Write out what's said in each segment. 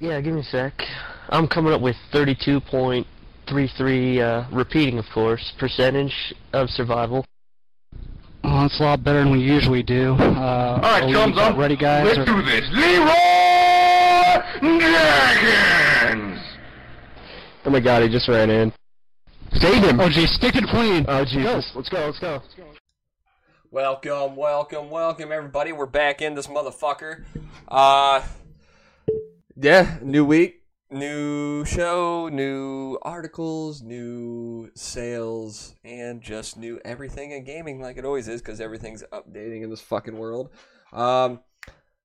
Yeah, give me a sec. I'm coming up with 32.33, uh, repeating, of course, percentage of survival. Oh, that's a lot better than we usually do. Uh, All right, are chums we up. ready, guys? Let's or- do this. Leroy Jenkins. Oh my god, he just ran in. Save him. Oh, geez, stick to the plane. Oh, Jesus. Let's go, let's go. Welcome, welcome, welcome, everybody. We're back in this motherfucker. Uh, yeah, new week, new show, new articles, new sales, and just new everything in gaming, like it always is, because everything's updating in this fucking world. Um,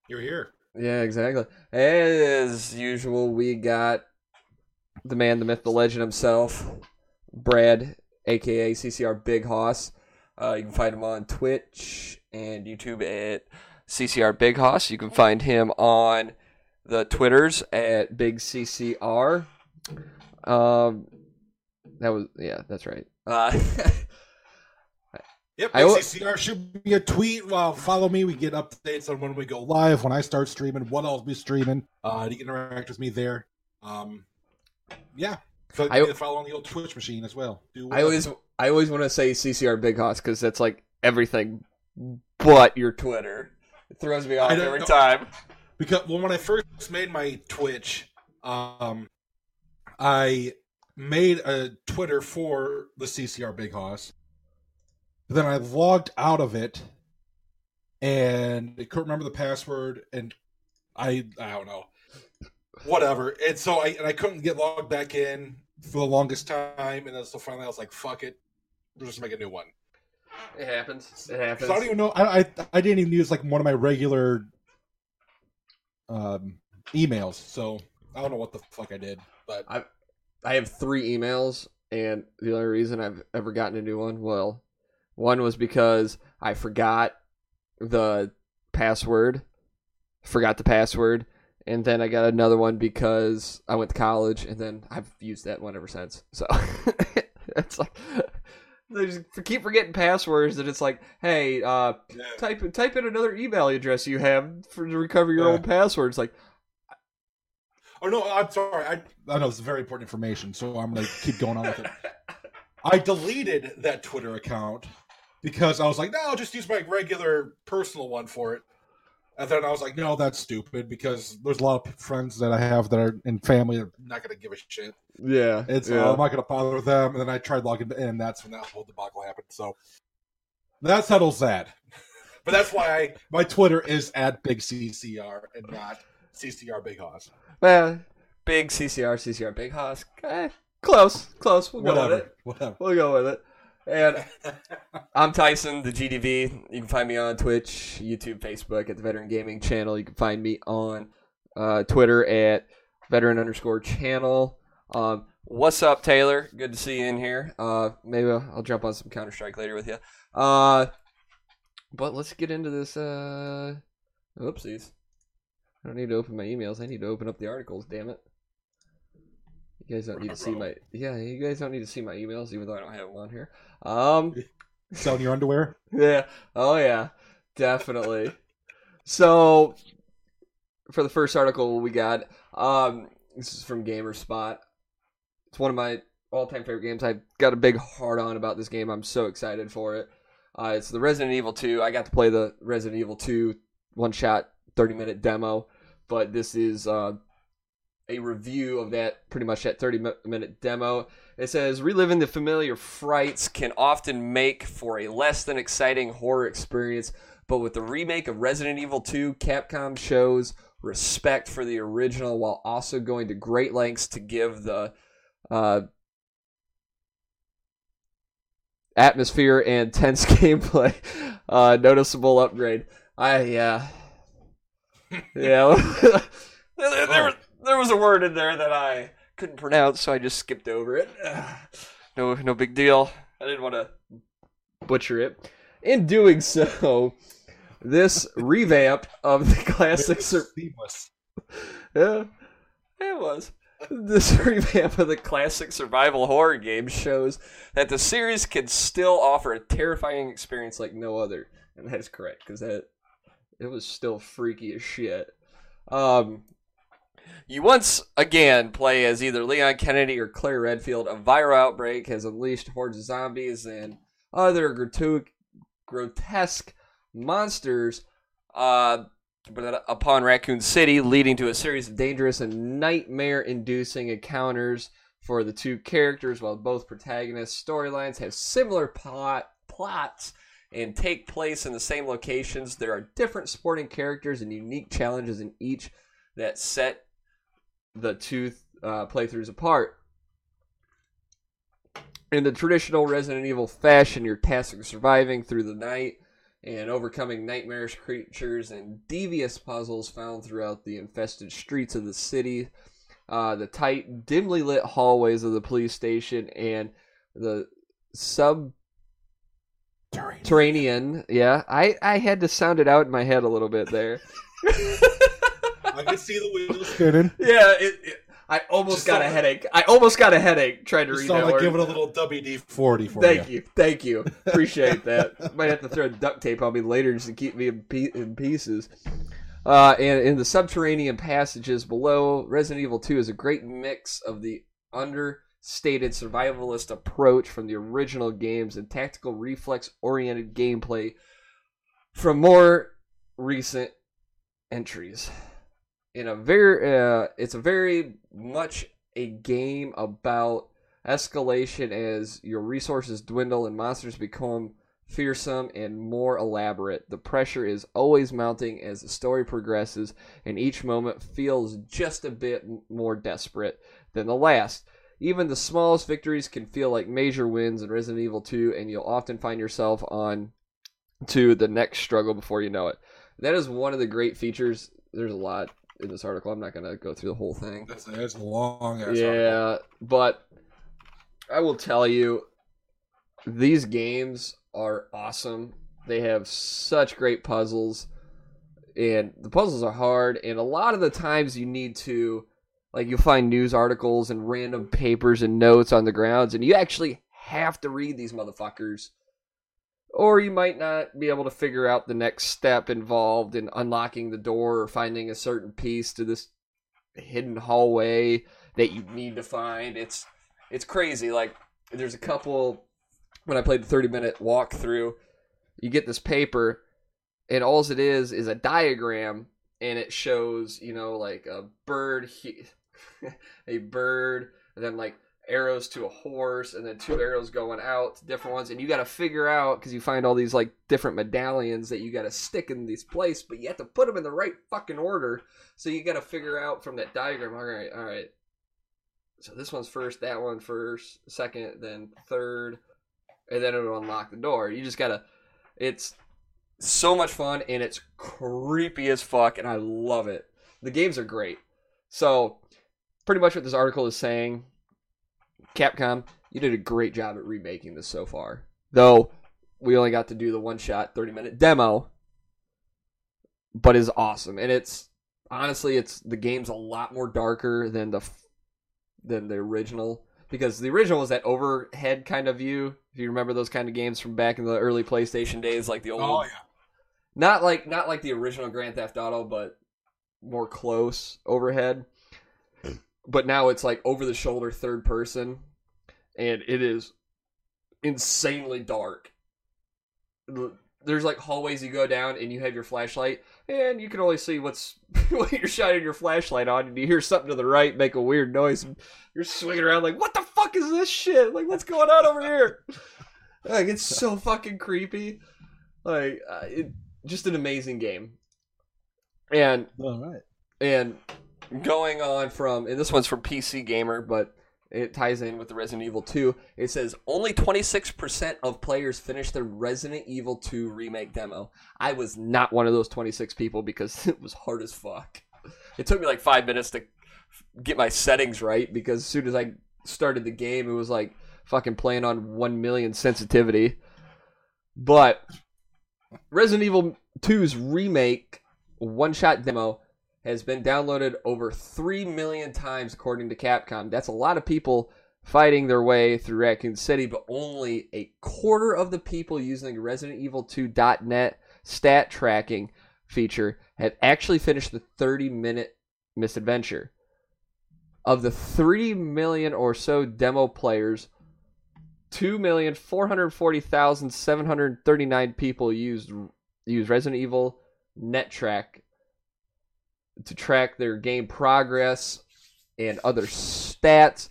You're here. yeah, exactly. As usual, we got the man, the myth, the legend himself, Brad, aka CCR Big Hoss. Uh, you can find him on Twitch and YouTube at CCR Big Hoss. You can find him on the Twitters at Big CCR. Um, that was yeah, that's right. Uh, Yep. CCR shoot me a tweet. Well, follow me. We get updates on when we go live, when I start streaming, what I'll be streaming. Uh, you can interact with me there. Um, yeah. So, I- follow on the old Twitch machine as well. I always I always want to say CCR Big Hoss because that's like everything but your Twitter. It throws me off every know. time. Because well, when I first made my Twitch, um, I made a Twitter for the CCR Big Hoss. Then I logged out of it, and I couldn't remember the password, and I I don't know, whatever. And so I and I couldn't get logged back in for the longest time, and then so finally I was like, "Fuck it, we'll just make a new one." It happens. It happens. So I don't even know. I, I I didn't even use like one of my regular um emails, so I don't know what the fuck I did. But I I have three emails, and the only reason I've ever gotten a new one, well, one was because I forgot the password, forgot the password, and then I got another one because I went to college, and then I've used that one ever since. So it's like they just keep forgetting passwords, and it's like, hey, uh, type type in another email address you have for to recover your Yeah. old password. It's like, oh no, I'm sorry. I I know it's very important information, so I'm gonna keep going on with it. I deleted that Twitter account because I was like, no, I'll just use my regular personal one for it. And then I was like, no, that's stupid because there's a lot of friends that I have that are in family that are not going to give a shit. yeah, It's yeah. uh, I'm not going to bother with them. And then I tried logging in, and that's when that whole debacle happened. So that settles that. But that's why I, my Twitter is at Big CCR and not CCR Big Hoss. Well, big CCR, CCR, big Husk. Eh, close, close. We'll go with it. Whatever. We'll go with it. And I'm Tyson, the GDV. You can find me on Twitch, YouTube, Facebook at the Veteran Gaming Channel. You can find me on uh, Twitter at Veteran underscore channel. Um, what's up, Taylor? Good to see you in here. Uh, maybe I'll, I'll jump on some Counter Strike later with you. Uh, but let's get into this. Uh, oopsies. I don't need to open my emails. I need to open up the articles. Damn it! You guys don't need to see my yeah. You guys don't need to see my emails, even though I don't have them on here. Um, Selling your underwear? yeah. Oh yeah, definitely. So, for the first article we got, um, this is from GameSpot. It's one of my all-time favorite games. I've got a big heart on about this game. I'm so excited for it. Uh, it's the Resident Evil 2. I got to play the Resident Evil 2 one-shot 30-minute demo, but this is uh, a review of that pretty much that 30-minute demo. It says reliving the familiar frights can often make for a less than exciting horror experience, but with the remake of Resident Evil 2, Capcom shows respect for the original while also going to great lengths to give the uh, atmosphere and tense gameplay uh, noticeable upgrade. I yeah yeah. there, there, there was a word in there that I couldn't pronounce, so I just skipped over it. No, no big deal. I didn't want to butcher it. In doing so, this revamp of the classic. Sur- Seamless. yeah, it was. This revamp of the classic survival horror game shows that the series can still offer a terrifying experience like no other, and that is correct because that it was still freaky as shit. Um, You once again play as either Leon Kennedy or Claire Redfield. A viral outbreak has unleashed hordes of zombies and other gratu- grotesque monsters uh, upon Raccoon City, leading to a series of dangerous and nightmare inducing encounters for the two characters, while both protagonists' storylines have similar plot plots and take place in the same locations. There are different supporting characters and unique challenges in each that set the two uh, playthroughs apart. In the traditional Resident Evil fashion, you're tasked with surviving through the night and overcoming nightmarish creatures and devious puzzles found throughout the infested streets of the city, uh, the tight, dimly lit hallways of the police station, and the subterranean. Yeah, I, I had to sound it out in my head a little bit there. I can see the wheels spinning. Yeah, it, it, I almost Just got a sound- headache. I almost got a headache trying to Just read sound that like word. giving a little WD forty for Thank you. you, thank you, appreciate that. Might have to throw duct tape on me later just to keep me in, pe- in pieces. Uh, and in the subterranean passages below, Resident Evil 2 is a great mix of the understated survivalist approach from the original games and tactical reflex-oriented gameplay from more recent entries. In a very, uh, it's a very much a game about escalation as your resources dwindle and monsters become fearsome and more elaborate. The pressure is always mounting as the story progresses, and each moment feels just a bit more desperate than the last. Even the smallest victories can feel like major wins in Resident Evil 2, and you'll often find yourself on to the next struggle before you know it. That is one of the great features. There's a lot in this article. I'm not going to go through the whole thing. That's, that's a long ass. article. Yeah, but I will tell you, these games are awesome. They have such great puzzles, and the puzzles are hard. And a lot of the times, you need to, like, you'll find news articles and random papers and notes on the grounds, and you actually have to read these motherfuckers. Or you might not be able to figure out the next step involved in unlocking the door or finding a certain piece to this hidden hallway that you need to find. It's it's crazy. Like there's a couple when I played the 30 minute walkthrough, you get this paper and all it is is a diagram and it shows, you know, like a bird he- a bird and then like arrows to a horse and then two arrows going out different ones and you got to figure out cuz you find all these like different medallions that you got to stick in this place but you have to put them in the right fucking order so you got to figure out from that diagram. All right, all right. So this one's first, that one first, second, then third, and then it'll unlock the door. You just gotta. It's so much fun and it's creepy as fuck, and I love it. The games are great. So, pretty much what this article is saying, Capcom, you did a great job at remaking this so far. Though we only got to do the one shot, thirty minute demo, but is awesome, and it's honestly, it's the game's a lot more darker than the than the original because the original was that overhead kind of view. If you remember those kind of games from back in the early PlayStation days, like the oh, old, Oh yeah. not like not like the original Grand Theft Auto, but more close overhead. But now it's like over the shoulder third person, and it is insanely dark. There's like hallways you go down, and you have your flashlight, and you can only see what's what you're shining your flashlight on, and you hear something to the right make a weird noise, and you're swinging around like, "What the fuck is this shit? Like, what's going on over here?" Like, it's so fucking creepy. Like, uh, it, just an amazing game. And All right. and going on from and this one's from PC Gamer, but it ties in with the Resident Evil 2. It says only 26% of players finished the Resident Evil 2 remake demo. I was not one of those 26 people because it was hard as fuck. It took me like 5 minutes to get my settings right because as soon as I started the game it was like fucking playing on 1 million sensitivity. But Resident Evil 2's remake one-shot demo has been downloaded over 3 million times according to Capcom. That's a lot of people fighting their way through Raccoon City, but only a quarter of the people using Resident Evil 2.net stat tracking feature have actually finished the 30 minute misadventure. of the 3 million or so demo players, 2,440,739 people used used Resident Evil NetTrack to track their game progress and other stats.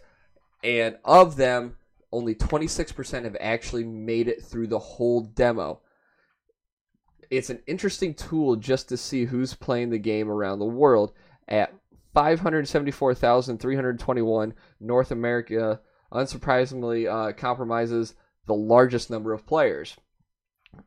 And of them, only 26% have actually made it through the whole demo. It's an interesting tool just to see who's playing the game around the world. At 574,321, North America unsurprisingly uh, compromises the largest number of players.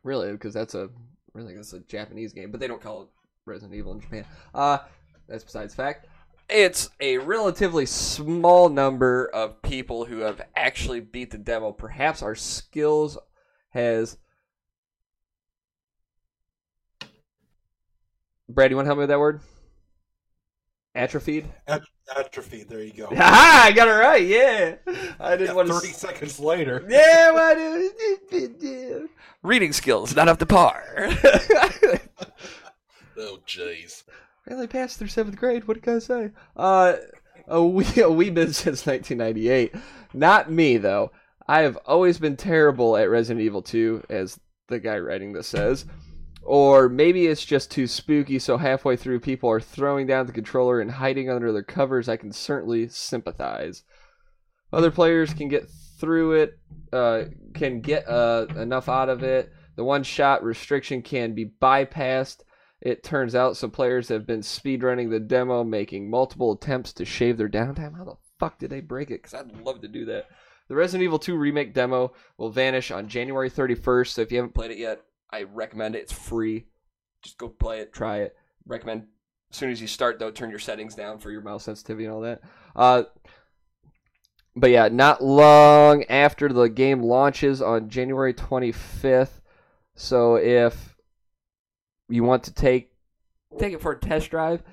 Really, because that's a really that's a Japanese game, but they don't call it Resident Evil in Japan. Uh, that's besides fact. It's a relatively small number of people who have actually beat the demo. Perhaps our skills has. Brad, you want to help me with that word? Atrophied. At- atrophy. There you go. Ha! I got it right. Yeah, I didn't Yeah, want to. Thirty seconds later. Yeah, what do- reading skills not up to par. Oh jeez. I passed through seventh grade. What did I say? Uh, a wee, a wee bit since 1998. Not me though. I have always been terrible at Resident Evil 2, as the guy writing this says. Or maybe it's just too spooky, so halfway through people are throwing down the controller and hiding under their covers. I can certainly sympathize. Other players can get through it, uh, can get uh, enough out of it. The one shot restriction can be bypassed. It turns out some players have been speedrunning the demo, making multiple attempts to shave their downtime. How the fuck did they break it? Because I'd love to do that. The Resident Evil 2 Remake demo will vanish on January 31st, so if you haven't played it yet, I recommend it. It's free. Just go play it, try it. Recommend as soon as you start, though, turn your settings down for your mouse sensitivity and all that. Uh, but yeah, not long after the game launches on January 25th. So if you want to take take it for a test drive,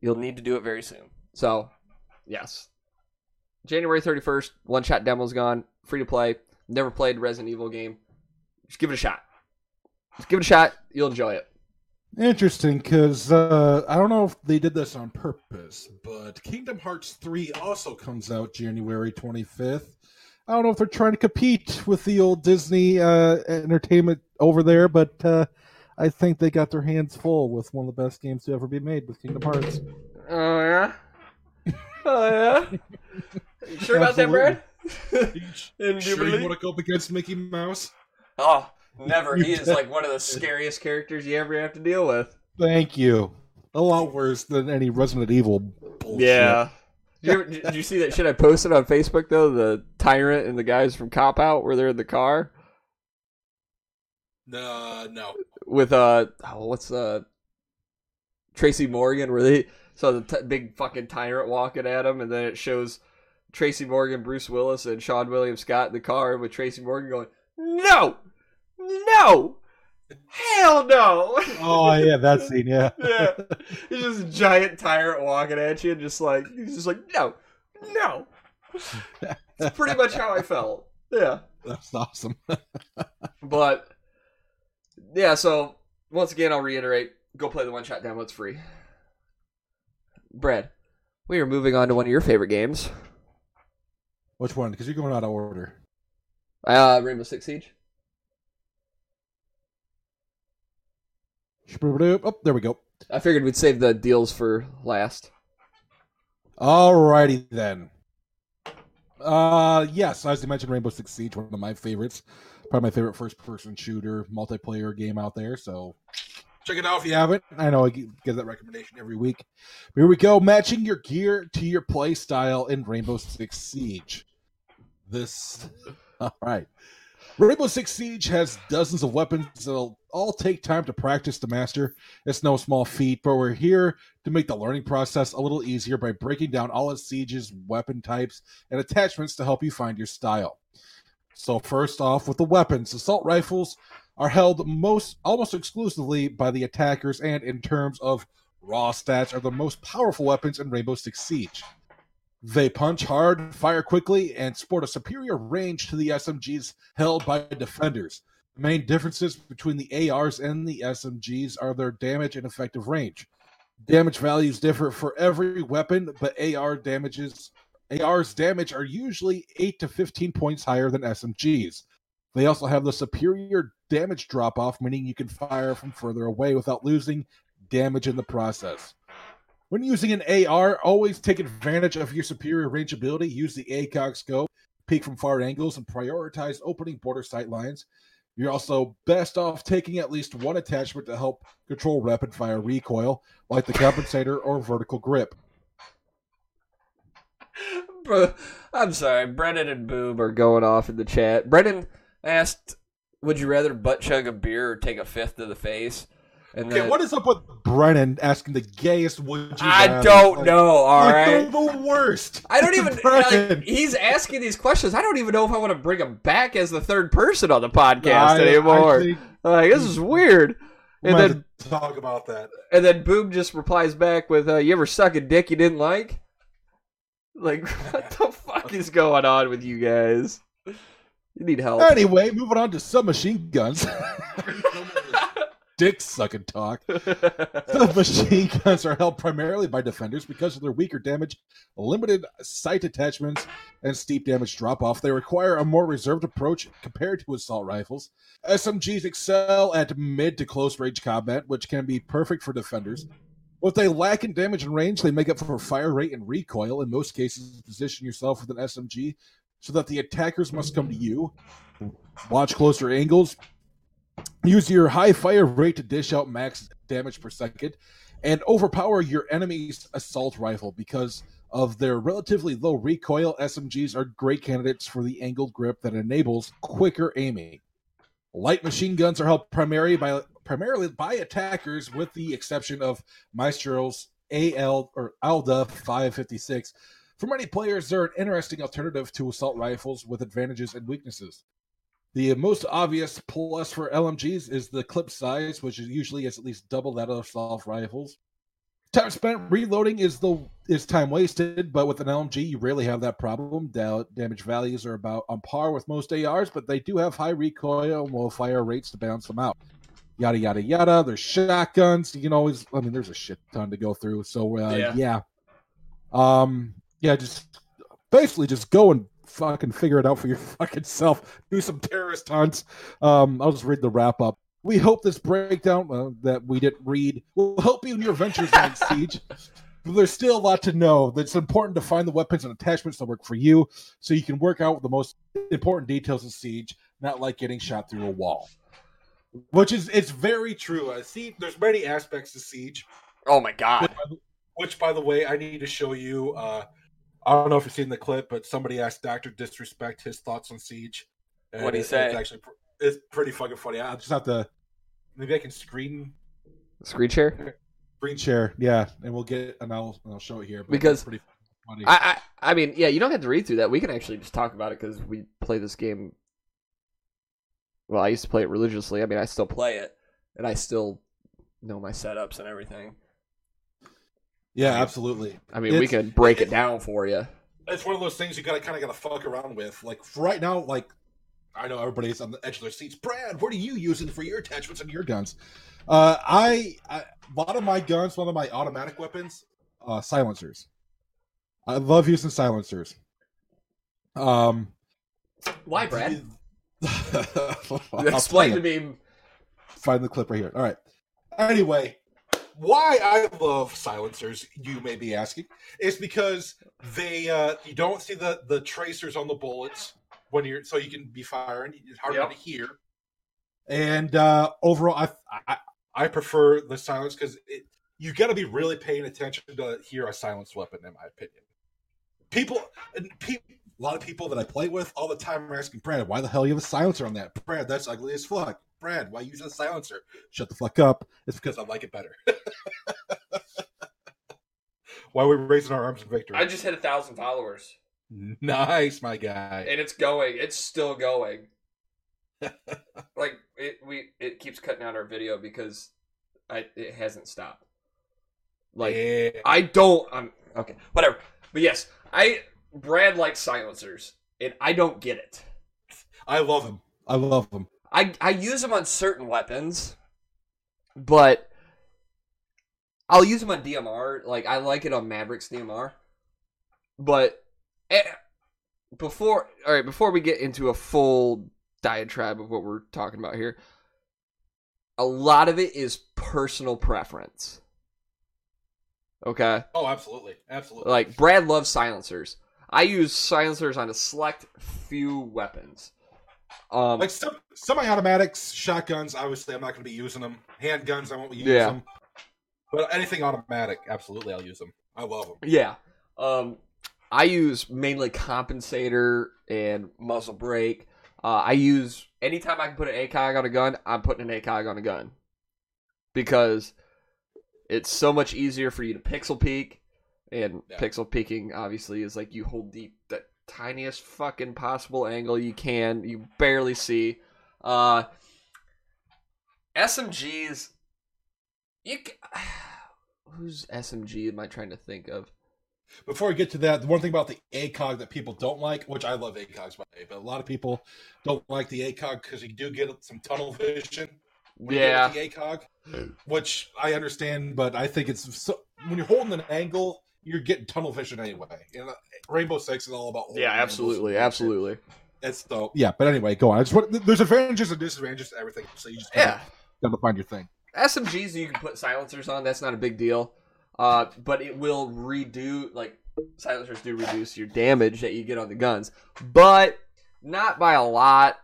you'll need to do it very soon. So, yes. January 31st, one shot demo's gone, free to play. Never played Resident Evil game. Just give it a shot. Just give it a shot, you'll enjoy it. Interesting, because uh, I don't know if they did this on purpose, but Kingdom Hearts 3 also comes out January 25th. I don't know if they're trying to compete with the old Disney uh, entertainment over there, but uh, I think they got their hands full with one of the best games to ever be made with Kingdom Hearts. Oh yeah. Oh yeah. You sure about that, Brad? Sure you want to go up against Mickey Mouse? Oh, never. He is like one of the scariest characters you ever have to deal with. Thank you. A lot worse than any Resident Evil bullshit. Yeah. Did you, did you see that shit I posted on Facebook though? The tyrant and the guys from Cop Out where they're in the car No, no. With uh oh, what's uh Tracy Morgan where they saw the t- big fucking tyrant walking at him and then it shows Tracy Morgan, Bruce Willis, and Seann William Scott in the car with Tracy Morgan going, "No, no, hell no." Oh, yeah, that scene, yeah. yeah, he's just a giant tyrant walking at you, and just like he's just like, "No, no." That's pretty much how I felt. Yeah. That's awesome. But yeah, so once again, I'll reiterate: go play the one shot demo. It's free. Brad, we are moving on to one of your favorite games, Which one? Because you're going out of order. uh, Rainbow Six Siege. Oh, there we go. I figured we'd save the deals for last. Alrighty then. Uh, yes, as you mentioned, Rainbow Six Siege, one of my favorites. Probably my favorite first-person shooter multiplayer game out there. So check it out if you haven't. I know I gi- give that recommendation every week. Here we go, matching your gear to your play style in Rainbow Six Siege. This, all right. Rainbow Six Siege has dozens of weapons that'll all take time to practice to master. It's no small feat, but we're here to make the learning process a little easier by breaking down all of Siege's weapon types and attachments to help you find your style. So first off, with the weapons, assault rifles are held most almost exclusively by the attackers, and in terms of raw stats, are the most powerful weapons in Rainbow Six Siege. They punch hard, fire quickly, and sport a superior range to the SMGs held by defenders. The main differences between the ARs and the SMGs are their damage and effective range. Damage values differ for every weapon, but AR damages AR's damage are usually 8 to 15 points higher than SMGs. They also have the superior damage drop off, meaning you can fire from further away without losing damage in the process. When using an AR, always take advantage of your superior range ability. Use the ACOG scope, peek from far angles, and prioritize opening border sight lines. You're also best off taking at least one attachment to help control rapid fire recoil, like the compensator or vertical grip. Bro, I'm sorry. Brennan and Boom are going off in the chat. Brennan asked, "Would you rather butt chug a beer or take a fifth to the face?" And Okay, then, what is up with Brennan asking the gayest would you I rather? don't Like, know. All right. the worst. I don't even. Like, he's asking these questions. I don't even know if I want to bring him back as the third person on the podcast I- I anymore. think like this is weird. And then to talk about that. and then Boom just replies back with, uh, "You ever suck a dick you didn't like?" Like what the fuck is going on with you guys? You need help. Anyway, moving on to submachine guns. Dick sucking talk. Submachine guns are held primarily by defenders because of their weaker damage, limited sight attachments, and steep damage drop off. They require a more reserved approach compared to assault rifles. SMGs excel at mid to close range combat, which can be perfect for defenders. What they lack in damage and range, they make up for fire rate and recoil. In most cases, position yourself with an SMG so that the attackers must come to you. Watch closer angles, use your high fire rate to dish out max damage per second, and overpower your enemy's assault rifle because of their relatively low recoil. SMGs are great candidates for the angled grip that enables quicker aiming. Light machine guns are held primarily by primarily by attackers, with the exception of Maestro's AL or Alda 556. For many players, they're an interesting alternative to assault rifles with advantages and weaknesses. The most obvious plus for LMGs is the clip size, which usually is at least double that of assault rifles. Time spent reloading is the is time wasted, but with an LMG you rarely have that problem. Da- damage values are about on par with most ARs, but they do have high recoil and low fire rates to balance them out. Yada yada yada. There's shotguns. You can always. I mean, there's a shit ton to go through. So uh, Yeah. yeah. Um. Yeah. Just basically just go and fucking figure it out for your fucking self. Do some terrorist hunts. Um. I'll just read the wrap up. We hope this breakdown uh, that we didn't read will help you in your ventures on Siege. But there's still a lot to know. It's important to find the weapons and attachments that work for you, so you can work out the most important details of Siege, not like getting shot through a wall. Which is it's very true. Uh, see, there's many aspects to Siege. oh my god. Which, by the way, I need to show you. Uh, I don't know if you've seen the clip, but somebody asked Doctor Disrespect his thoughts on Siege. And What'd he it- say? It's actually it's pretty fucking funny. I just have to maybe I can screen Screen share. screen share, yeah, and we'll get and I'll I'll show it here but Because- pretty funny. I, I I mean, yeah, you don't have to read through that. We can actually just talk about it because we play this game. Well, I used to play it religiously. I mean, I still play it, and I still know my setups and everything. yeah, absolutely. I mean, we It's- can break it down for you. It's one of those things you gotta kind of gotta fuck around with. Like for right now, like I know everybody's on the edge of their seats. Brad, what are you using for your attachments on your guns? Uh, I, I a lot of my guns, one of my automatic weapons, uh, silencers. I love using silencers. Um, Why, Brad? Explain to me. Find the clip right here. All right. Anyway, why I love silencers, you may be asking, is because they uh you don't see the the tracers on the bullets when you're so you can be firing. It's harder Yep. to hear. And uh overall, I I, I prefer the silence because it you got to be really paying attention to hear a silenced weapon, in my opinion. People, and pe- a lot of people that I play with all the time are asking Brad, "Why the hell you have a silencer on that?" Brad, that's ugly as fuck. Brad, why use a silencer? Shut the fuck up. It's because I like it better. why are we raising our arms in victory? I just hit a thousand followers, nice, my guy. and it's going. It's still going. like it, we it keeps cutting out our video because I it hasn't stopped. Like yeah. I don't. I'm okay. Whatever. But yes, I Brad likes silencers, and I don't get it. I love him. I love him. I I use them on certain weapons, but I'll use them on DMR. Like I like it on Mavericks DMR, but before all right, before we get into a full diatribe of what we're talking about here, a lot of it is personal preference. Okay. Oh, absolutely, absolutely. Like Brad loves silencers. I use silencers on a select few weapons. Um, like some semi-automatics, shotguns. Obviously, I'm not going to be using them. Handguns, I won't be using Yeah. them. But anything automatic, absolutely, I'll use them. I love them. yeah. Um, I use mainly compensator and muzzle brake. Uh, I use anytime I can put an ACOG on a gun, I'm putting an ACOG on a gun because it's so much easier for you to pixel peek, and Yeah. pixel peeking obviously is like you hold the the tiniest fucking possible angle you can, you barely see. Uh, SMGs, you whose SMG am I trying to think of? Before we get to that, the one thing about the ACOG that people don't like, which I love ACOGs by the way, but a lot of people don't like the ACOG because you do get some tunnel vision. when you get Yeah. with the ACOG, which I understand, but I think it's so, when you're holding an angle, you're getting tunnel vision anyway. And Rainbow Six is all about Yeah, absolutely, absolutely. It's so yeah, but anyway, go on. I just want, there's advantages and disadvantages to everything, so you just Yeah, gotta find your thing. SMGs you can put silencers on. That's not a big deal. Uh, but it will redo like silencers do reduce your damage that you get on the guns, but not by a lot.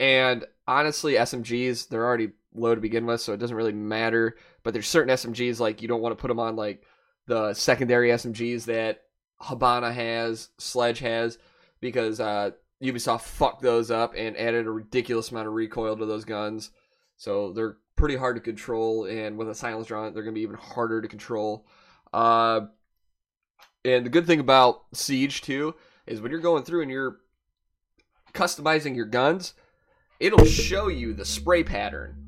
And honestly, SMGs they're already low to begin with, so it doesn't really matter. But there's certain SMGs like you don't want to put them on like the secondary SMGs that Hibana has, Sledge has, because uh, Ubisoft fucked those up and added a ridiculous amount of recoil to those guns. So they're pretty hard to control, and with a silencer on it, they're going to be even harder to control. Uh, and the good thing about Siege too is when you're going through and you're customizing your guns, it'll show you the spray pattern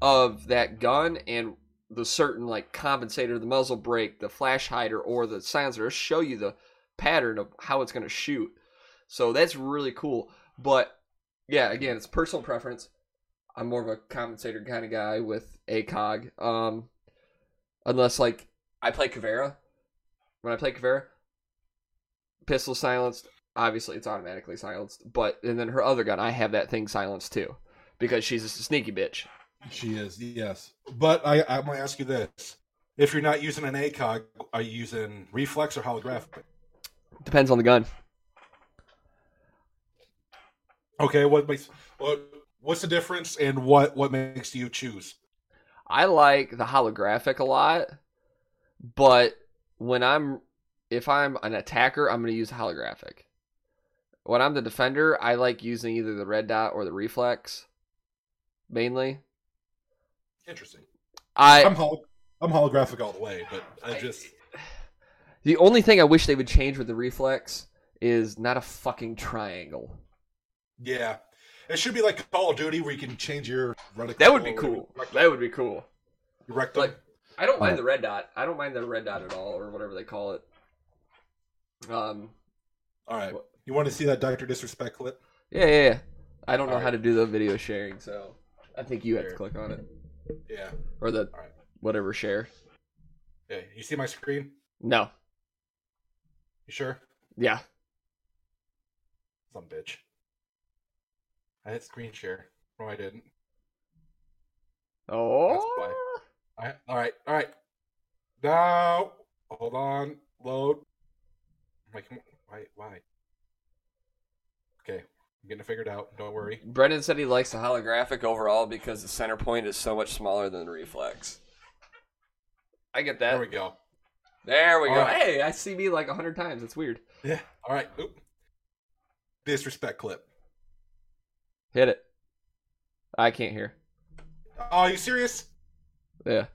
of that gun and the certain like compensator, the muzzle brake, the flash hider, or the silencer. It'll show you the pattern of how it's going to shoot. So that's really cool. But yeah, again, it's personal preference. I'm more of a compensator kind of guy with ACOG. Um, unless like I play Caveira. When I play Caveira, pistol silenced. Obviously, it's automatically silenced. But and then her other gun, I have that thing silenced too, because she's just a sneaky bitch. She is, yes. But I, I'm gonna ask you this: If you're not using an ACOG, are you using reflex or holographic? Depends on the gun. Okay, what makes what what's the difference, and what what makes you choose? I like the holographic a lot, but when I'm if I'm an attacker, I'm going to use holographic. When I'm the defender, I like using either the red dot or the reflex mainly. Interesting. I I'm hol- I'm holographic all the way, but I just the only thing I wish they would change with the reflex is not a fucking triangle. yeah. It should be like Call of Duty where you can change your reticle. That would be cool. That would be cool. rectum. Like I don't mind the red dot. I don't mind the red dot at all or whatever they call it. Um all right. You want to see that Doctor Disrespect clip? Yeah, yeah, yeah. I don't know Alright. how to do the video sharing, so I think you have to click on it Yeah. or the Alright. whatever share. Yeah. You see my screen? No, You sure? yeah, Some bitch. I hit screen share. No, I didn't. oh, All right, all right, all right. Now, hold on, load. Like, why, why? Okay, I'm getting it figured out. Don't worry. Brendan said he likes the holographic overall because the center point is so much smaller than the reflex. I get that. There we go. There we go. Alright. Hey, I see me like a hundred times. It's weird. Yeah. All right. Oop. Disrespect clip. Hit it. I can't hear. Oh, are you serious? Yeah.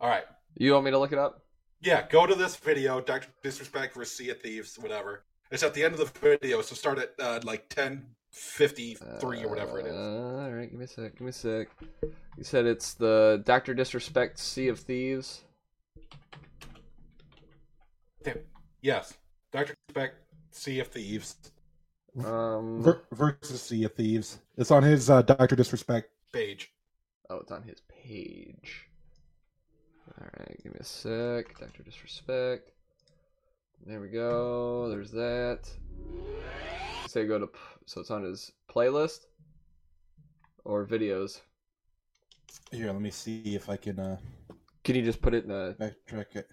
All right. You want me to look it up? Yeah. Go to this video. Doctor Disrespect versus Sea of Thieves. Whatever. It's at the end of the video, so start at uh, like ten fifty three or whatever it is. All right, give me a sec. Give me a sec. You said it's the Doctor Disrespect Sea of Thieves. Damn. Yes. Doctor Disrespect Sea of Thieves. Um. Ver- versus Sea of Thieves. It's on his uh, Doctor Disrespect page. Oh, it's on his page. Alright, give me a sec. Dr. Disrespect. There we go. There's that. Say go to. p- So it's on his playlist? Or videos? Here, let me see if I can uh, Can you just put it in the. backtrack it.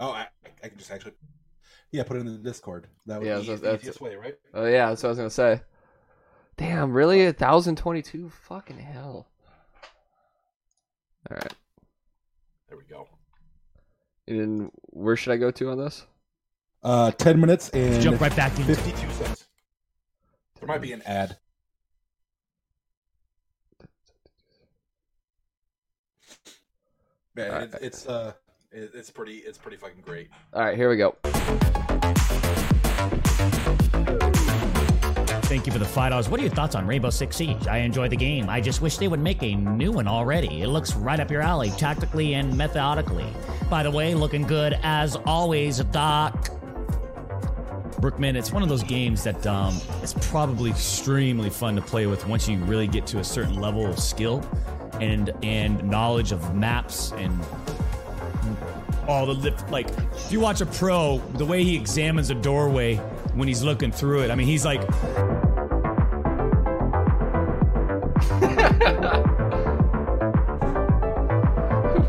Oh, I, I can just actually, yeah, put it in the Discord. That would Yeah, be so the that's- easiest way, right? Oh, yeah, that's what I was going to say. Damn, really? A 1022? Fucking hell. Alright. There we go. And where should I go to on this? Uh, ten minutes and Jump right back in. fifty-two cents. There might be an ad. Man, Alright. it, it's uh, it's pretty, it's pretty fucking great. Alright, here we go. Thank you for the five dollars. What are your thoughts on Rainbow Six Siege? I enjoy the game. I just wish they would make a new one already. It looks right up your alley, tactically and methodically. By the way, looking good as always, Doc. Brookman, it's one of those games that um, it's probably extremely fun to play with once you really get to a certain level of skill and and knowledge of maps and all the lip like if you watch a pro the way he examines a doorway when he's looking through it i mean he's like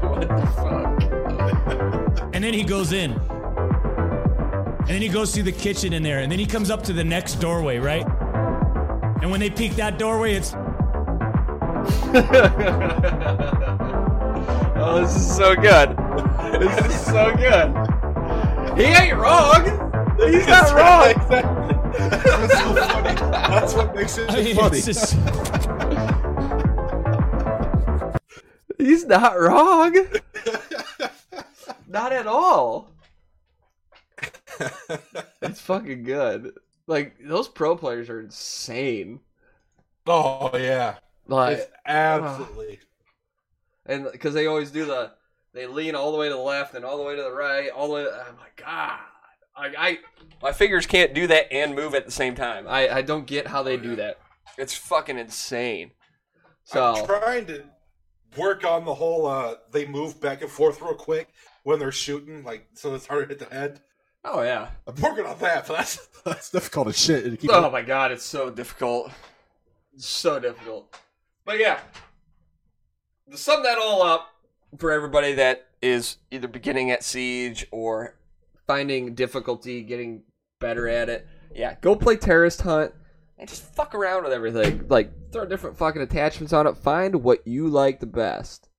what the fuck? and then he goes in and then he goes through the kitchen in there and then he comes up to the next doorway right and when they peek that doorway it's oh, this is so good. This is so good. He ain't wrong. He's not wrong. That's so funny. That's what makes it I funny. just He's not wrong. Not at all. It's fucking good. Like those pro players are insane. oh yeah, Like it's absolutely. and because they always do the they lean all the way to the left and all the way to the right, all the way. oh my god, I, I my fingers can't do that and move at the same time. I I don't get how they do that. It's fucking insane. So I'm trying to work on the whole. uh They move back and forth real quick when they're shooting, like so it's hard to hit the head. oh yeah, I'm working on that, but that's that's difficult as shit. to oh my god, it's so difficult, it's so difficult. But yeah, to sum that all up for everybody that is either beginning at Siege or finding difficulty getting better at it, yeah, go play Terrorist Hunt and just fuck around with everything. Like throw different fucking attachments on it. Find what you like the best.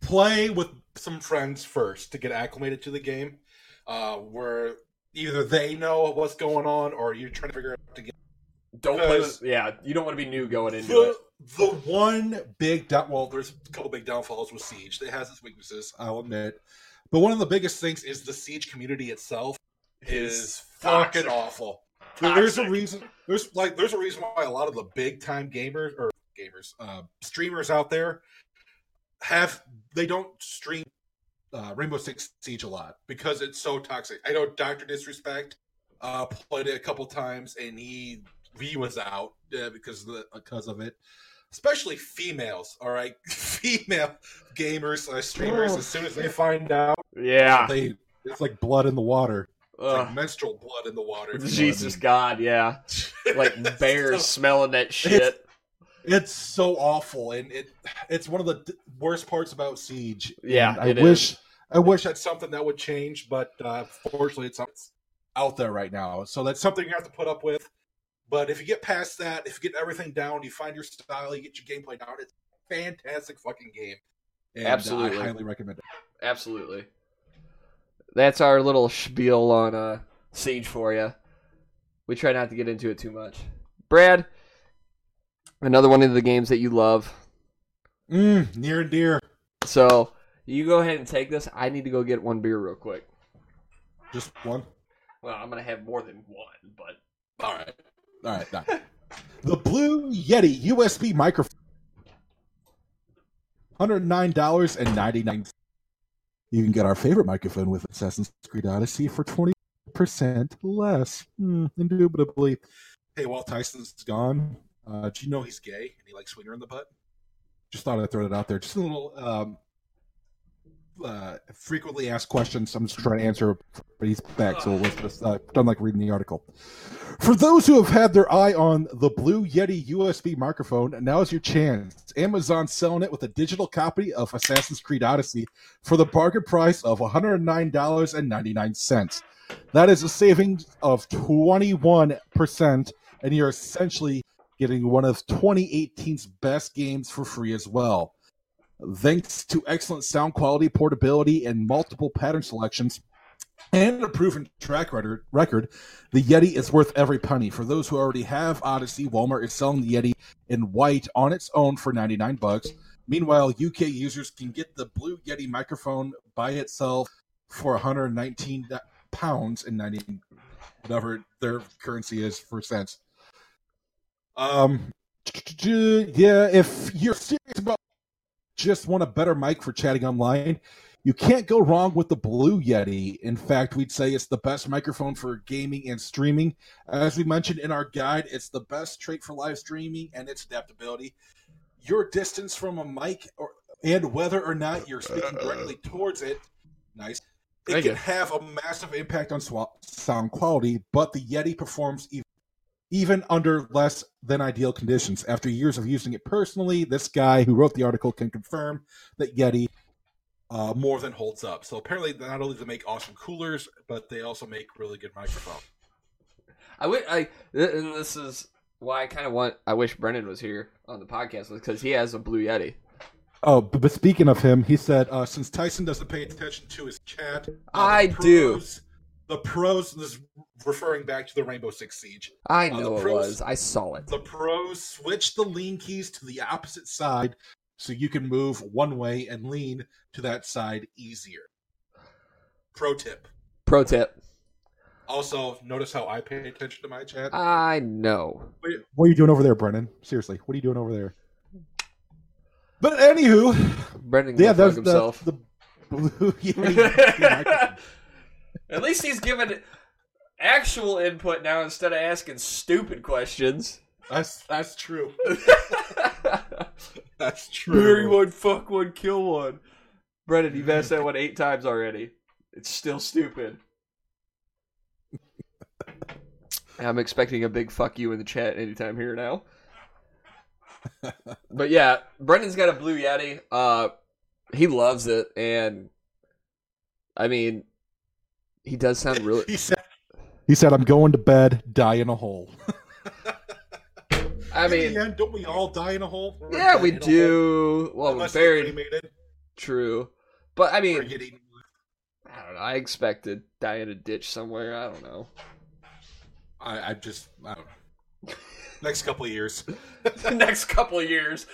play with some friends first to get acclimated to the game, uh, where either they know what's going on or you're trying to figure it out together. Don't play with. Yeah, you don't want to be new going into The, it. the one big down, well, there's a couple big downfalls with Siege. It has its weaknesses, I'll admit, but one of the biggest things is the Siege community itself is fucking awful. There's a reason. There's like there's a reason why a lot of the big time gamers or gamers, uh, streamers out there have they don't stream uh, Rainbow Six Siege a lot because it's so toxic. I know Doctor Disrespect uh, played it a couple times and he he was out uh, because of the, because of it. Especially females, all right, female gamers, uh, streamers. As soon as they find out, Yeah. they it's like blood in the water. It's like menstrual blood in the water. if you know what I Jesus mean. God, yeah. Like bears smelling that shit. It's so awful, and it it's one of the d- worst parts about Siege. Yeah, I wish is. I wish that's something that would change, but uh, fortunately, it's it's out there right now. So that's something you have to put up with. But if you get past that, if you get everything down, you find your style, you get your gameplay down, it's a fantastic fucking game. And, uh, Absolutely. I highly recommend it. Absolutely. That's our little spiel on uh, Siege for you. We try not to get into it too much. Brad, another one of the games that you love. Mm, near and dear. So you go ahead and take this. I need to go get one beer real quick. Just one. Well, I'm gonna have more than one, but All right. All right. the Blue Yeti USB microphone. $109.99. You can get our favorite microphone with Assassin's Creed Odyssey for 20% less. Hmm, indubitably. Hey, Walt Tyson's gone. Uh, do you know he's gay and he likes swinger in the butt? Just thought I'd throw it out there. Just a little um, uh, frequently asked questions. I'm just trying to answer, but he's back, so let's just uh, done like reading the article. For those who have had their eye on the Blue Yeti USB microphone, now's your chance. Amazon's selling it with a digital copy of Assassin's Creed Odyssey for the bargain price of $109.99. That is a savings of 21%, and you're essentially getting one of 2018's best games for free as well. Thanks to excellent sound quality, portability, and multiple pattern selections, and a proven track record, the Yeti is worth every penny. For those who already have Odyssey, Walmart is selling the Yeti in white on its own for 99 bucks. Meanwhile, UK users can get the Blue Yeti microphone by itself for 119 pounds and 90 whatever their currency is for cents. Um, yeah, if you're serious about just want a better mic for chatting online, you can't go wrong with the Blue Yeti. In fact, we'd say it's the best microphone for gaming and streaming. As we mentioned in our guide, it's the best trait for live streaming and its adaptability. Your distance from a mic or and whether or not you're speaking directly towards it, nice. It Thank can you. have a massive impact on sound quality, but the Yeti performs even even under less than ideal conditions. After years of using it personally, this guy who wrote the article can confirm that Yeti uh, more than holds up. So apparently, not only do they make awesome coolers, but they also make really good microphones. I would I and this is why I kind of want I wish Brendan was here on the podcast because he has a Blue Yeti. Oh, but, but speaking of him, he said uh, since Tyson doesn't pay attention to his chat, uh, I do. pros- The pros, this is referring back to the Rainbow Six Siege. I Uh, the know it pros- was. I saw it. The pros switch the lean keys to the opposite side so you can move one way and lean to that side easier. Pro tip. Pro tip. Also, notice how I pay attention to my chat. I know. What what are you doing over there, Brennan? Seriously, what are you doing over there? But anywho, Brendan can yeah, go that's fuck the, himself. the blue Yeti microphone. At least he's given actual input now instead of asking stupid questions. That's that's true. That's Marry true. one, fuck one, kill one. Brendan, you've asked that one eight times already. It's still stupid. I'm expecting a big fuck you in the chat anytime here now. but yeah, Brendan's got a blue Yeti. Uh, he loves it, and I mean, he does sound really. He said, "He said I'm going to bed, die in a hole." I in mean, the end, don't we all die in a hole? We're yeah, we in a hole. do. Well, we're Unless they're buried. cremated True, but I mean, get. I don't know. I expect to die in a ditch somewhere. I don't know. I, I just, I don't know. Next couple of years. the next couple of years.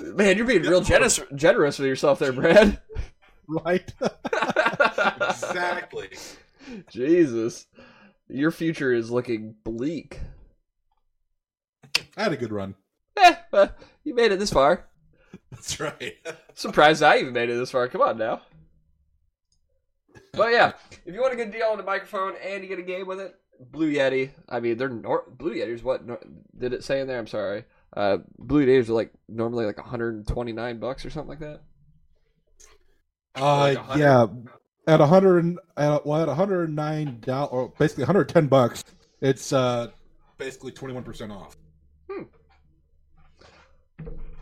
Man, you're being real generous generous with yourself there, Brad. right? Exactly. Jesus. Your future is looking bleak. I had a good run. Eh, uh, you made it this far. That's right. Surprised I even made it this far. Come on now. But yeah, if you want a good deal on the microphone and you get a game with it, Blue Yeti. I mean, they're nor- Blue Yeti's what nor- did it say in there? I'm sorry. Uh, Blue Yetis are like normally like 129 bucks or something like that. Uh, Like yeah, at a hundred and at, well, at a hundred and nine dollars, or basically one hundred ten bucks, it's uh basically twenty one percent off. Hmm.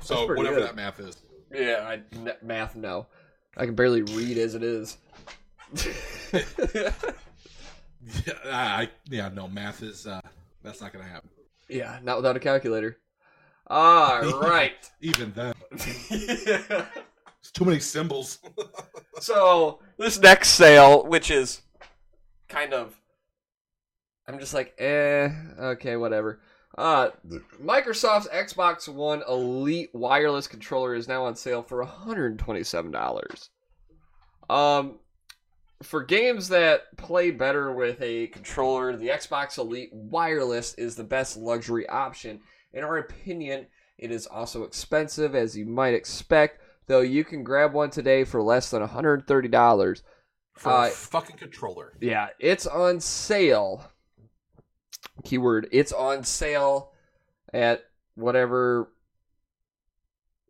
So whatever good. that math is. Yeah, I, n- math no. I can barely read as it is. Yeah, I yeah no math is uh that's not gonna happen. yeah, not without a calculator. All right. Even then, it's too many symbols. So this next sale, which is kind of, I'm just like, eh, okay, whatever. Uh, Microsoft's Xbox One Elite wireless controller is now on sale for $127. Um, for games that play better with a controller, the Xbox Elite wireless is the best luxury option. In our opinion, it is also expensive, as you might expect, though you can grab one today for less than $130. For Uh, a fucking controller. Yeah, it's on sale. Keyword, it's on sale at whatever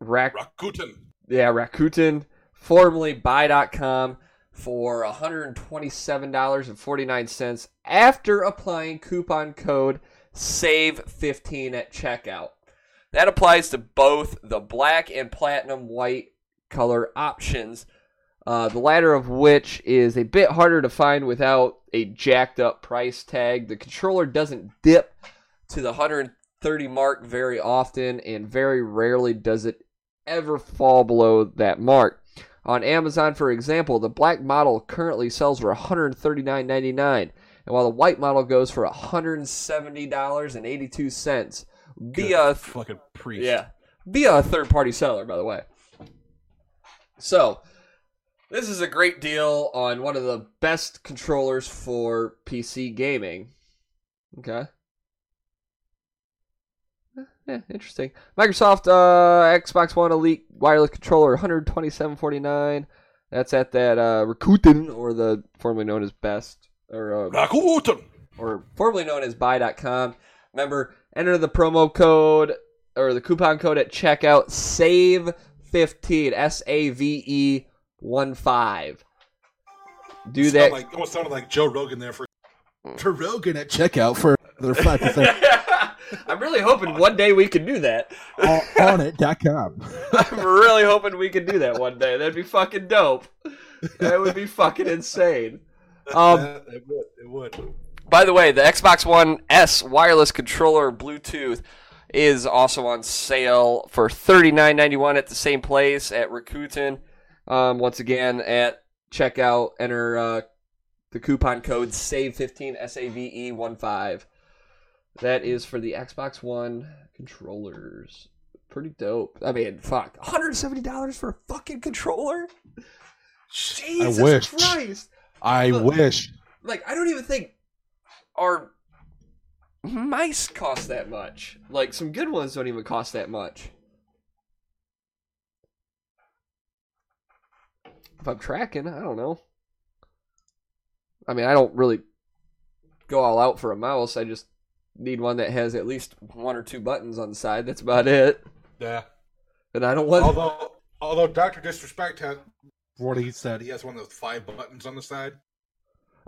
Rack Rakuten. yeah, Rakuten formerly buy.com, for $127.49 after applying coupon code SAVE15 at checkout. That applies to both the black and platinum white color options, uh, the latter of which is a bit harder to find without a jacked up price tag. The controller doesn't dip to the 130 mark very often, and very rarely does it ever fall below that mark. On Amazon, for example, the black model currently sells for $139.99, and while the white model goes for $170.82 via fucking priest. yeah, via a third party seller, by the way. So, this is a great deal on one of the best controllers for PC gaming. Okay. Eh, Yeah, interesting. Microsoft uh, Xbox One Elite wireless controller, 127.49. That's at that uh, Rakuten, or the formerly known as Best, or uh, Rakuten. or formerly known as buy.com. Remember, enter the promo code or the coupon code at checkout save15 S A V E 1 5. Do Sound that. Like, almost sounded like Joe Rogan there for Joe Rogan at checkout for their five percent I'm really hoping one day we can do that. on it.com. I'm really hoping we can do that one day. That'd be fucking dope. That would be fucking insane. Um, it would. It would. By the way, the Xbox One S wireless controller Bluetooth is also on sale for thirty nine ninety one at the same place at Rakuten. Um, once again, at checkout, enter uh, the coupon code SAVE fifteen S A V E one five. That is for the Xbox One controllers. Pretty dope. I mean, fuck, one hundred seventy dollars for a fucking controller. Jesus wish. Christ! I wish. like I don't even think our mice cost that much. Like some good ones don't even cost that much. If I'm tracking, I don't know. I mean, I don't really go all out for a mouse. I just need one that has at least one or two buttons on the side. That's about it. Yeah. And I don't want. Although, although Doctor Disrespect has what he said, he has one of those five buttons on the side.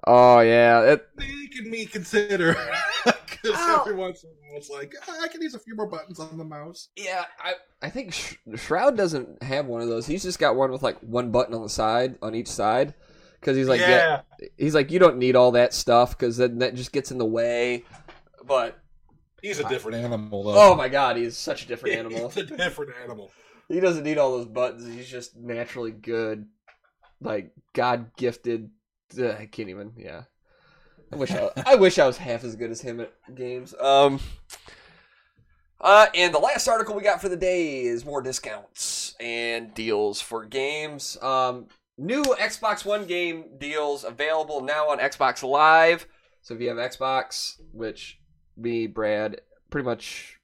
Oh yeah, it, Making me consider because Ow. every once in a while it's like "Ah, I can use a few more buttons on the mouse. Yeah, I I think Sh- Shroud doesn't have one of those. He's just got one with like one button on the side on each side because he's like yeah. he's like you don't need all that stuff because then that just gets in the way. But he's a different animal though. oh my god, he's such a different animal. He's a different animal. he doesn't need all those buttons. He's just naturally good, like God gifted. I can't even. Yeah, I wish I, I wish I was half as good as him at games. Um. Uh, and the last article we got for the day is more discounts and deals for games. Um, new Xbox One game deals available now on Xbox Live. So if you have Xbox, which me, Brad, pretty much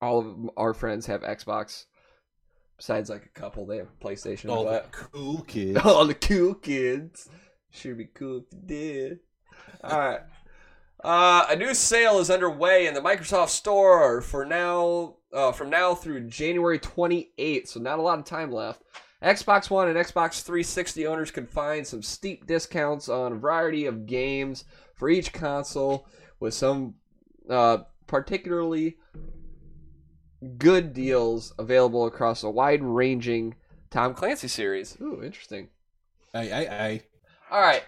all of our friends have Xbox. Besides, like a couple, they have PlayStation. All the cool kids. all the cool kids. Should be cool if they did. All right. Uh, a new sale is underway in the Microsoft Store for now, uh, from now through January 28th. So not a lot of time left. Xbox One and Xbox 360 owners can find some steep discounts on a variety of games for each console, with some uh, particularly good deals available across a wide-ranging Tom Clancy series. Ooh, interesting. Aye, aye, aye. All right.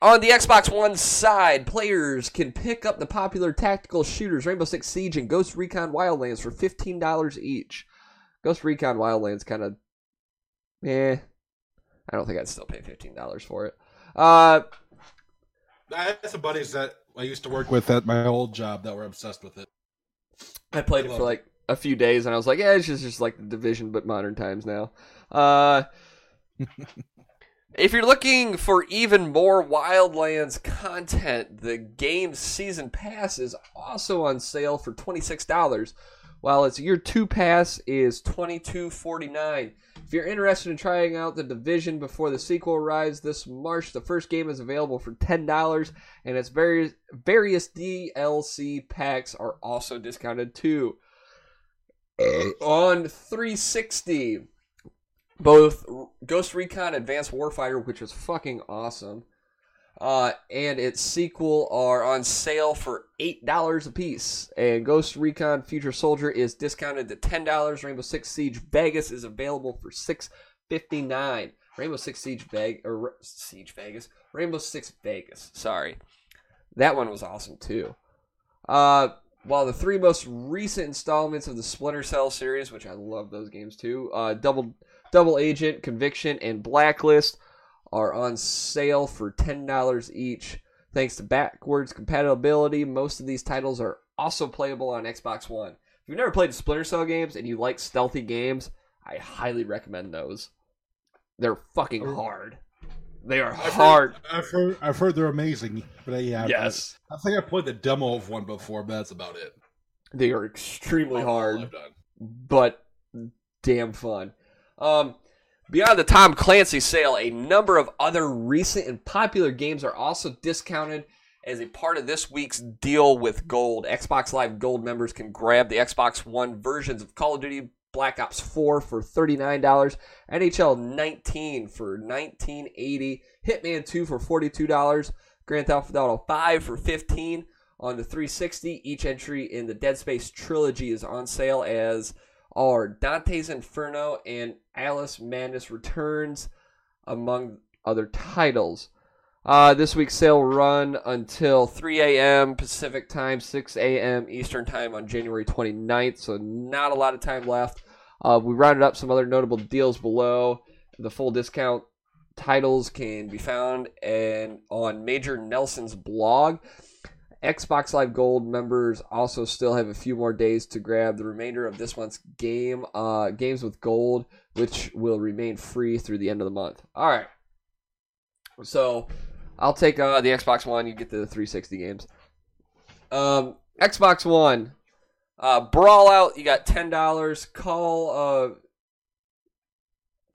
On the Xbox One side, players can pick up the popular tactical shooters Rainbow Six Siege and Ghost Recon Wildlands for fifteen dollars each. Ghost Recon Wildlands kind of, eh. I don't think I'd still pay fifteen dollars for it. Uh, I had some buddies that I used to work with at my old job that were obsessed with it. I played it for like a few days, and I was like, yeah, it's just, just like the division, but modern times now. Uh, if you're looking for even more Wildlands content, the game's season pass is also on sale for twenty six dollars, while its year two pass is twenty two forty nine. If you're interested in trying out the division before the sequel arrives this March, the first game is available for ten dollars, and its various various DLC packs are also discounted too. Uh, on 360, both Ghost Recon Advanced Warfighter, which was fucking awesome, uh, and its sequel are on sale for eight dollars a piece. And Ghost Recon Future Soldier is discounted to ten dollars. Rainbow Six Siege Vegas is available for six fifty nine. Rainbow Six Siege Vegas or Siege Vegas, Rainbow Six Vegas. Sorry, that one was awesome too. Uh, while the three most recent installments of the Splinter Cell series, which I love those games too, uh, Double Double Agent, Conviction, and Blacklist are on sale for $10 each. Thanks to backwards compatibility, most of these titles are also playable on Xbox One. If you've never played Splinter Cell games and you like stealthy games, I highly recommend those. They're fucking hard. They are I've hard. Heard, I've heard. I've heard they're amazing. But uh, yeah, Yes. I, I think I played the demo of one before, but that's about it. They are extremely hard. But damn fun. Um, beyond the Tom Clancy sale, a number of other recent and popular games are also discounted as a part of this week's deal with Gold. Xbox Live Gold members can grab the Xbox One versions of Call of Duty Black Ops 4 for $39, NHL 19 for $19.80, Hitman 2 for $42, Grand Theft Auto 5 for $15 on the 360. Each entry in the Dead Space trilogy is on sale as are Dante's Inferno and Alice Madness Returns, among other titles. Uh, this week's sale run until 3 a.m. Pacific time, 6 a.m. Eastern time on January 29th, so not a lot of time left. Uh, we rounded up some other notable deals below. The full discount titles can be found and on Major Nelson's blog. Xbox Live Gold members also still have a few more days to grab the remainder of this month's game, uh, games with gold, which will remain free through the end of the month. All right. So I'll take uh, the Xbox One. You get the 360 games. Um, Xbox One, uh, Brawlout. You got ten dollars. Call uh,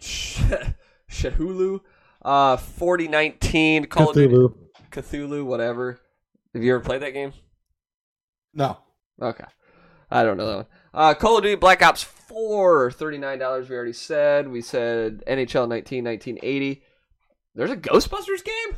Cthulhu, uh, forty nineteen. Call of Duty Cthulhu. Cthulhu, whatever. Have you ever played that game? No. Okay. I don't know that one. Uh, Call of Duty Black Ops 4, $39, we already said. We said NHL 19, 1980. There's a Ghostbusters game?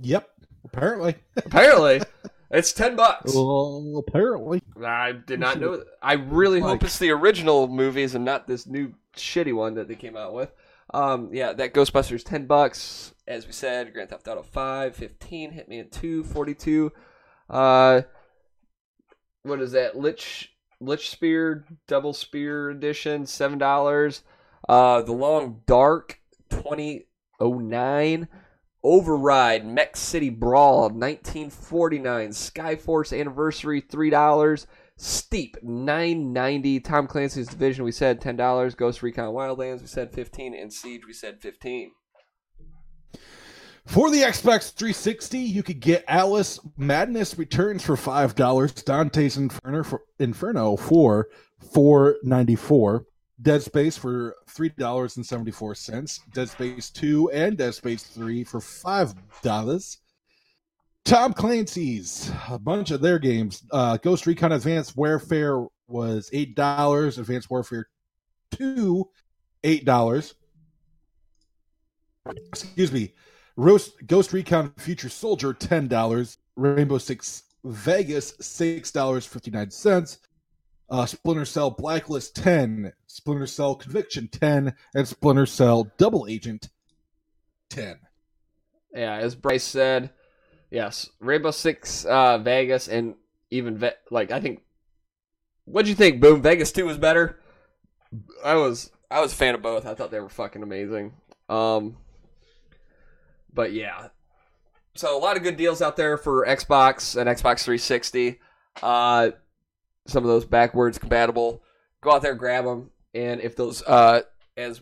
Yep. Apparently. Apparently. it's 10 bucks. Well, apparently. I did not know. I really hope it's the original movies and not this new shitty one that they came out with. Um, yeah, that Ghostbusters 10 bucks. As we said, Grand Theft Auto 5, 15, Hitman 2, 42. Uh, what is that? Lich Lich Spear Double Spear Edition, seven dollars. Uh, The Long Dark, twenty oh nine. Override Mech City Brawl, nineteen forty nine. Skyforce Anniversary, three dollars. Steep, nine ninety. Tom Clancy's Division, we said ten dollars. Ghost Recon Wildlands, we said fifteen. And Siege, we said fifteen. For the Xbox 360, you could get Alice Madness Returns for five dollars, Dante's Inferno for Inferno for four ninety four, Dead Space for three dollars and seventy four cents, Dead Space Two and Dead Space Three for five dollars. Tom Clancy's a bunch of their games. Uh, Ghost Recon Advanced Warfare was eight dollars. Advanced Warfare Two, eight dollars. Excuse me. Roast, Ghost Recon Future Soldier ten dollars. Rainbow Six Vegas six dollars fifty nine cents. Uh, Splinter Cell Blacklist ten. Splinter Cell Conviction ten, and Splinter Cell Double Agent ten. Yeah, as Bryce said, yes, Rainbow Six uh, Vegas and even Ve- like I think. What'd you think? Boom, Vegas Two was better. I was I was a fan of both. I thought they were fucking amazing. Um, but yeah, so a lot of good deals out there for Xbox and Xbox 360. Uh, some of those backwards compatible. Go out there, grab them, and if those uh, as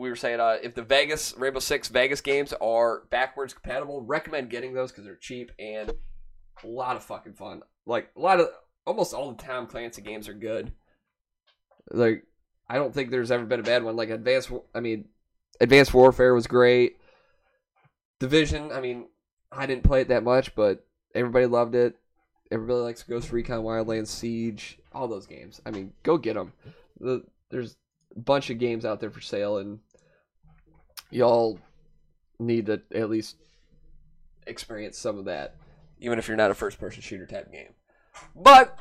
we were saying, uh, if the Vegas Rainbow Six Vegas games are backwards compatible, recommend getting those because they're cheap and a lot of fucking fun. Like a lot of almost all the Tom Clancy games are good. Like I don't think there's ever been a bad one. Like Advanced, I mean, Advanced Warfare was great. Division, I mean, I didn't play it that much, but everybody loved it. Everybody likes Ghost Recon Wildlands Siege, all those games. I mean, go get them. The, there's a bunch of games out there for sale, and y'all need to at least experience some of that, even if you're not a first-person shooter type game. But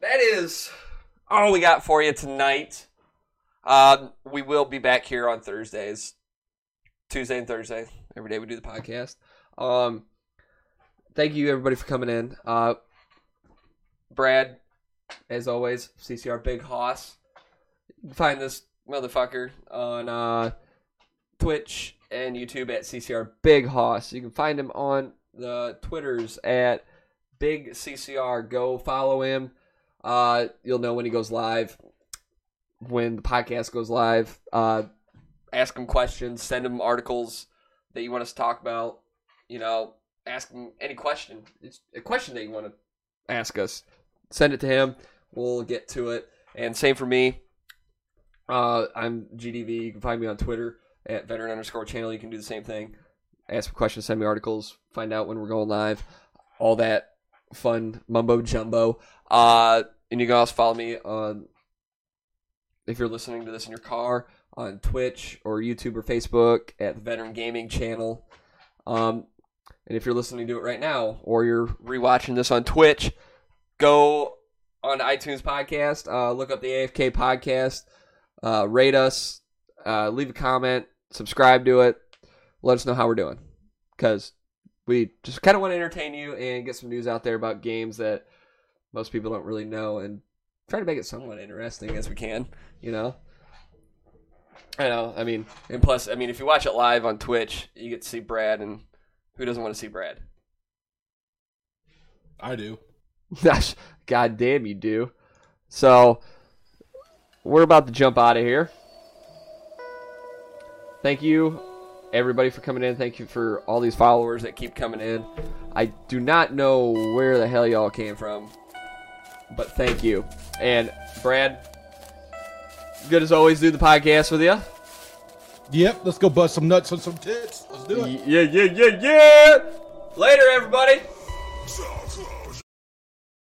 that is all we got for you tonight. Um, we will be back here on Thursdays, Tuesday and Thursday. Every day we do the podcast. Um, thank you everybody for coming in. Uh, Brad, as always, CCR Big Hoss. You can find this motherfucker on uh, Twitch and YouTube at CCR Big Hoss. You can find him on the Twitters at Big CCR. Go follow him. Uh, you'll know when he goes live, when the podcast goes live. Uh, ask him questions, send him articles that you want us to talk about. You know, ask him any question. It's a question that you want to ask us. Send it to him. We'll get to it. And same for me. Uh, I'm GDV. You can find me on Twitter at veteran underscore channel. You can do the same thing. Ask me questions, send me articles, find out when we're going live. All that fun mumbo jumbo. Uh, and you can also follow me on, if you're listening to this in your car, on Twitch or YouTube or Facebook at the Veteran Gaming Channel. Um, and if you're listening to it right now or you're rewatching this on Twitch, go on iTunes podcast, uh, look up the AFK podcast, uh, rate us, uh, leave a comment, subscribe to it, let us know how we're doing. Because we just kind of want to entertain you and get some news out there about games that most people don't really know and try to make it somewhat interesting as we can, you know? I know. I mean, and plus, I mean, if you watch it live on Twitch, you get to see Brad, and who doesn't want to see Brad? I do. Gosh, God damn, you do. So, we're about to jump out of here. Thank you, everybody, for coming in. Thank you for all these followers that keep coming in. I do not know where the hell y'all came from, but thank you. And, Brad, good as always, do the podcast with you. Yep, let's go bust some nuts on some tits. Let's do it. Yeah, yeah, yeah, yeah. Later, everybody. Chocolate.